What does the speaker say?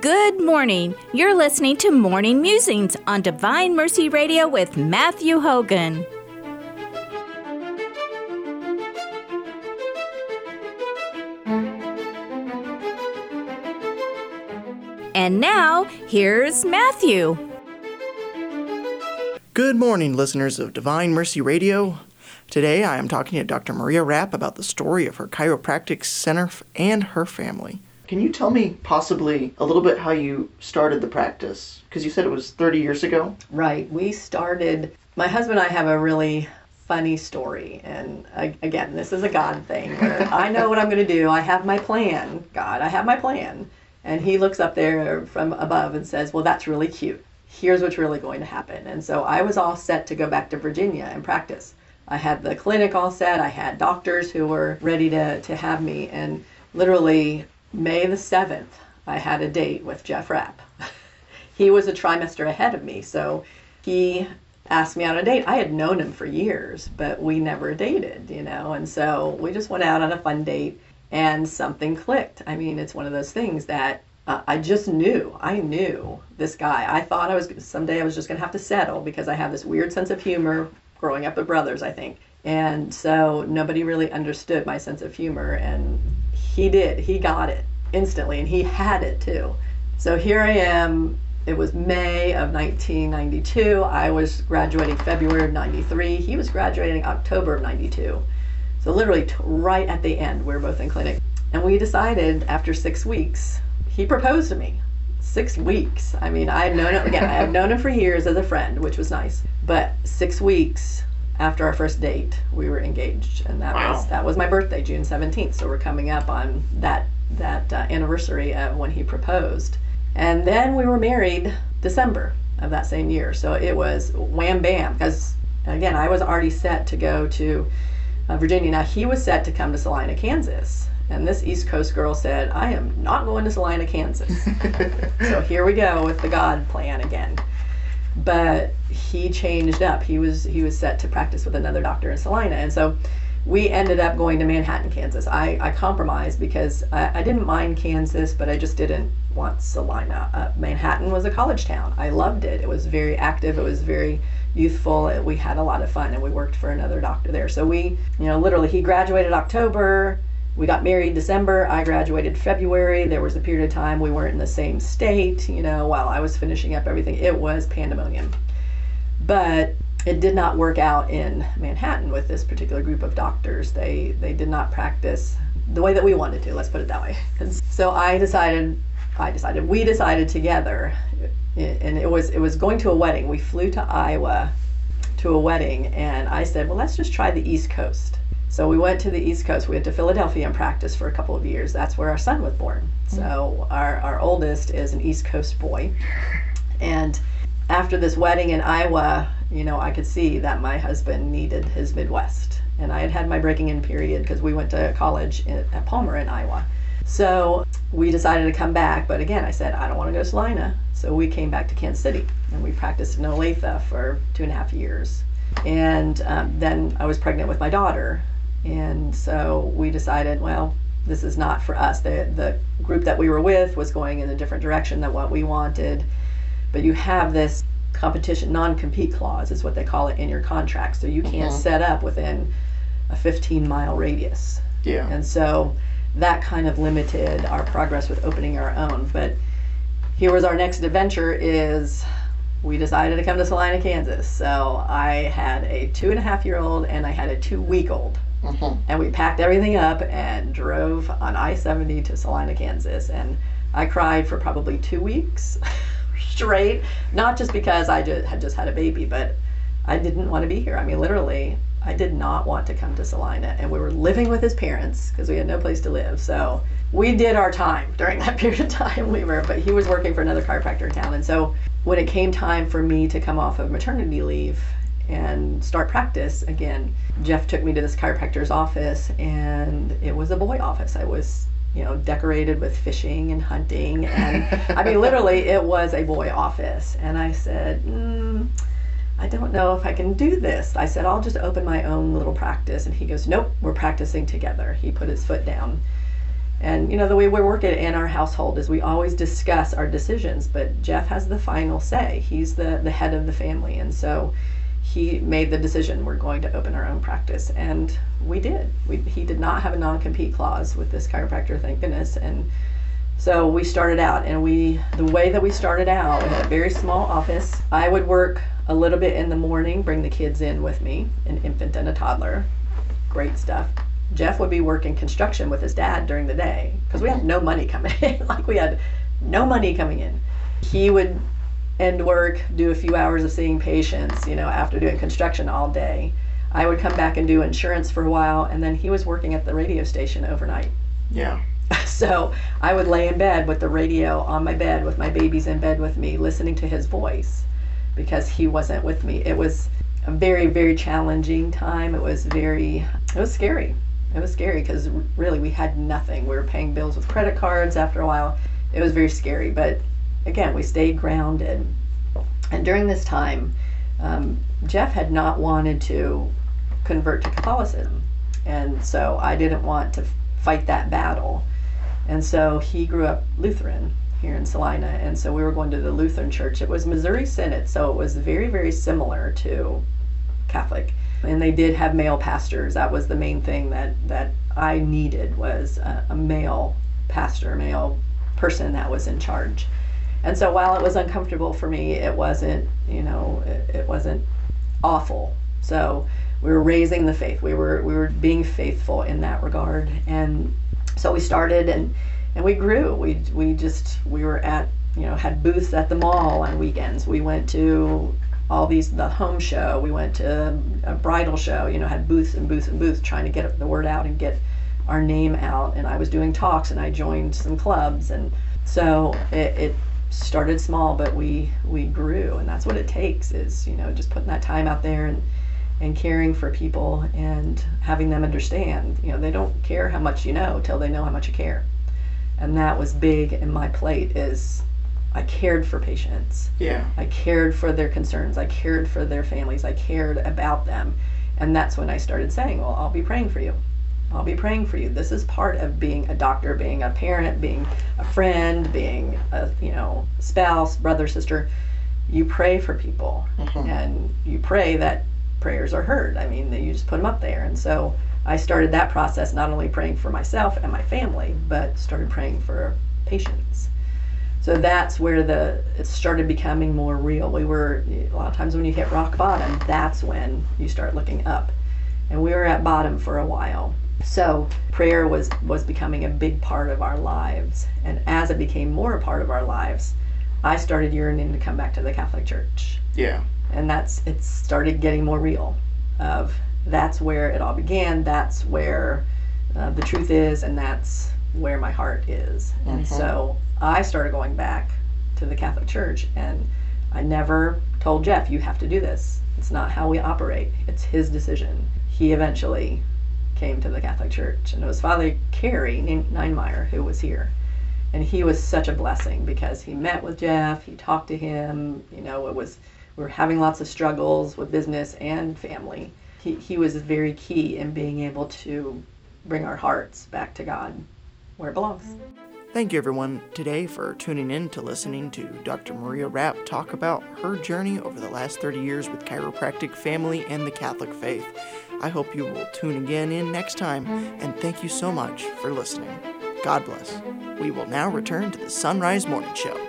Good morning. You're listening to Morning Musings on Divine Mercy Radio with Matthew Hogan. And now, here's Matthew. Good morning, listeners of Divine Mercy Radio. Today I am talking to Dr. Maria Rapp about the story of her chiropractic center and her family. Can you tell me possibly a little bit how you started the practice? Because you said it was 30 years ago. Right. We started, my husband and I have a really funny story. And again, this is a God thing I know what I'm going to do. I have my plan. God, I have my plan. And he looks up there from above and says, Well, that's really cute. Here's what's really going to happen. And so I was all set to go back to Virginia and practice. I had the clinic all set. I had doctors who were ready to, to have me. And literally, May the 7th, I had a date with Jeff Rapp. he was a trimester ahead of me. So he asked me on a date. I had known him for years, but we never dated, you know. And so we just went out on a fun date and something clicked. I mean, it's one of those things that uh, I just knew. I knew this guy. I thought I was someday I was just going to have to settle because I have this weird sense of humor growing up with brothers, I think. And so nobody really understood my sense of humor and he did. He got it instantly and he had it too. So here I am. It was May of 1992. I was graduating February of 93. He was graduating October of 92. So literally t- right at the end, we were both in clinic. And we decided after six weeks, he proposed to me. Six weeks. I mean, I had known him, again, I had known him for years as a friend, which was nice. But six weeks after our first date, we were engaged. And that wow. was that was my birthday, June 17th. So we're coming up on that that uh, anniversary of when he proposed. And then we were married December of that same year. So it was wham bam because again, I was already set to go to uh, Virginia. Now, he was set to come to Salina, Kansas. And this East Coast girl said, I am not going to Salina, Kansas. so here we go with the God plan again. But he changed up. He was he was set to practice with another doctor in Salina. And so we ended up going to Manhattan, Kansas. I, I compromised because I, I didn't mind Kansas, but I just didn't want Salina. Uh, Manhattan was a college town. I loved it. It was very active. It was very youthful. We had a lot of fun, and we worked for another doctor there. So we, you know, literally, he graduated October. We got married December. I graduated February. There was a period of time we weren't in the same state, you know, while I was finishing up everything. It was pandemonium. But it did not work out in Manhattan with this particular group of doctors. They they did not practice the way that we wanted to. Let's put it that way. And so I decided, I decided, we decided together and it was it was going to a wedding. We flew to Iowa to a wedding, and I said, well, let's just try the East Coast. So we went to the East Coast. We went to Philadelphia and practiced for a couple of years. That's where our son was born. So our, our oldest is an East Coast boy. And after this wedding in Iowa, you know, I could see that my husband needed his Midwest. And I had had my breaking in period because we went to college in, at Palmer in Iowa. So we decided to come back, but again, I said, I don't want to go to Salina. So we came back to Kansas City and we practiced in Olathe for two and a half years. And um, then I was pregnant with my daughter. And so we decided, well, this is not for us. The, the group that we were with was going in a different direction than what we wanted. But you have this competition non compete clause, is what they call it in your contract. So you can't mm-hmm. set up within a 15 mile radius. Yeah. And so that kind of limited our progress with opening our own. But here was our next adventure is we decided to come to Salina, Kansas. So I had a two and a half year old and I had a two week old. Mm-hmm. And we packed everything up and drove on I 70 to Salina, Kansas. And I cried for probably two weeks straight, not just because I just, had just had a baby, but I didn't want to be here. I mean, literally, I did not want to come to Salina, and we were living with his parents because we had no place to live. So we did our time during that period of time. We were, but he was working for another chiropractor in town, and so when it came time for me to come off of maternity leave and start practice again, Jeff took me to this chiropractor's office, and it was a boy office. I was you know, decorated with fishing and hunting. And I mean, literally, it was a boy office. And I said, mm, I don't know if I can do this. I said, I'll just open my own little practice. And he goes, Nope, we're practicing together. He put his foot down. And you know the way we work it in our household is we always discuss our decisions, but Jeff has the final say. He's the the head of the family, and so he made the decision we're going to open our own practice, and we did. We, he did not have a non-compete clause with this chiropractor, thank goodness, and so we started out, and we the way that we started out, we had a very small office. I would work a little bit in the morning, bring the kids in with me, an infant and a toddler. Great stuff. Jeff would be working construction with his dad during the day because we had no money coming in. like we had no money coming in. He would end work, do a few hours of seeing patients, you know, after doing construction all day. I would come back and do insurance for a while, and then he was working at the radio station overnight. Yeah. So I would lay in bed with the radio on my bed with my babies in bed with me, listening to his voice because he wasn't with me. It was a very, very challenging time. It was very, it was scary. It was scary because really we had nothing. We were paying bills with credit cards after a while. It was very scary, but again, we stayed grounded. And during this time, um, Jeff had not wanted to convert to Catholicism. And so I didn't want to fight that battle. And so he grew up Lutheran here in Salina. And so we were going to the Lutheran church. It was Missouri Synod, so it was very, very similar to Catholic. And they did have male pastors. That was the main thing that, that I needed was a, a male pastor, a male person that was in charge. And so while it was uncomfortable for me, it wasn't, you know, it, it wasn't awful. So we were raising the faith. We were we were being faithful in that regard. And so we started and and we grew. We we just we were at you know had booths at the mall on weekends. We went to all these the home show. We went to a bridal show. You know had booths and booths and booths trying to get the word out and get our name out. And I was doing talks and I joined some clubs and so it, it started small, but we we grew, and that's what it takes is you know just putting that time out there and and caring for people and having them understand. You know they don't care how much you know till they know how much you care, and that was big in my plate is I cared for patients. Yeah. I cared for their concerns. I cared for their families. I cared about them. And that's when I started saying, Well, I'll be praying for you. I'll be praying for you. This is part of being a doctor, being a parent, being a friend, being a you know spouse, brother, sister. You pray for people, Mhm. and you pray that prayers are heard. I mean, that you just put them up there. And so I started that process, not only praying for myself and my family, but started praying for patients. So that's where the it started becoming more real. We were a lot of times when you hit rock bottom, that's when you start looking up. And we were at bottom for a while. So prayer was was becoming a big part of our lives. And as it became more a part of our lives, I started yearning to come back to the Catholic Church. Yeah. And that's it started getting more real of that's where it all began, that's where uh, the truth is and that's where my heart is. And Mhm. so I started going back to the Catholic Church and I never told Jeff, you have to do this. It's not how we operate, it's his decision. He eventually came to the Catholic Church, and it was Father Carey Neinmeyer who was here. And he was such a blessing because he met with Jeff, he talked to him, you know, it was, we were having lots of struggles with business and family. He, he was very key in being able to bring our hearts back to God where it belongs. Thank you, everyone, today for tuning in to listening to Dr. Maria Rapp talk about her journey over the last 30 years with chiropractic family and the Catholic faith. I hope you will tune again in next time, and thank you so much for listening. God bless. We will now return to the Sunrise Morning Show.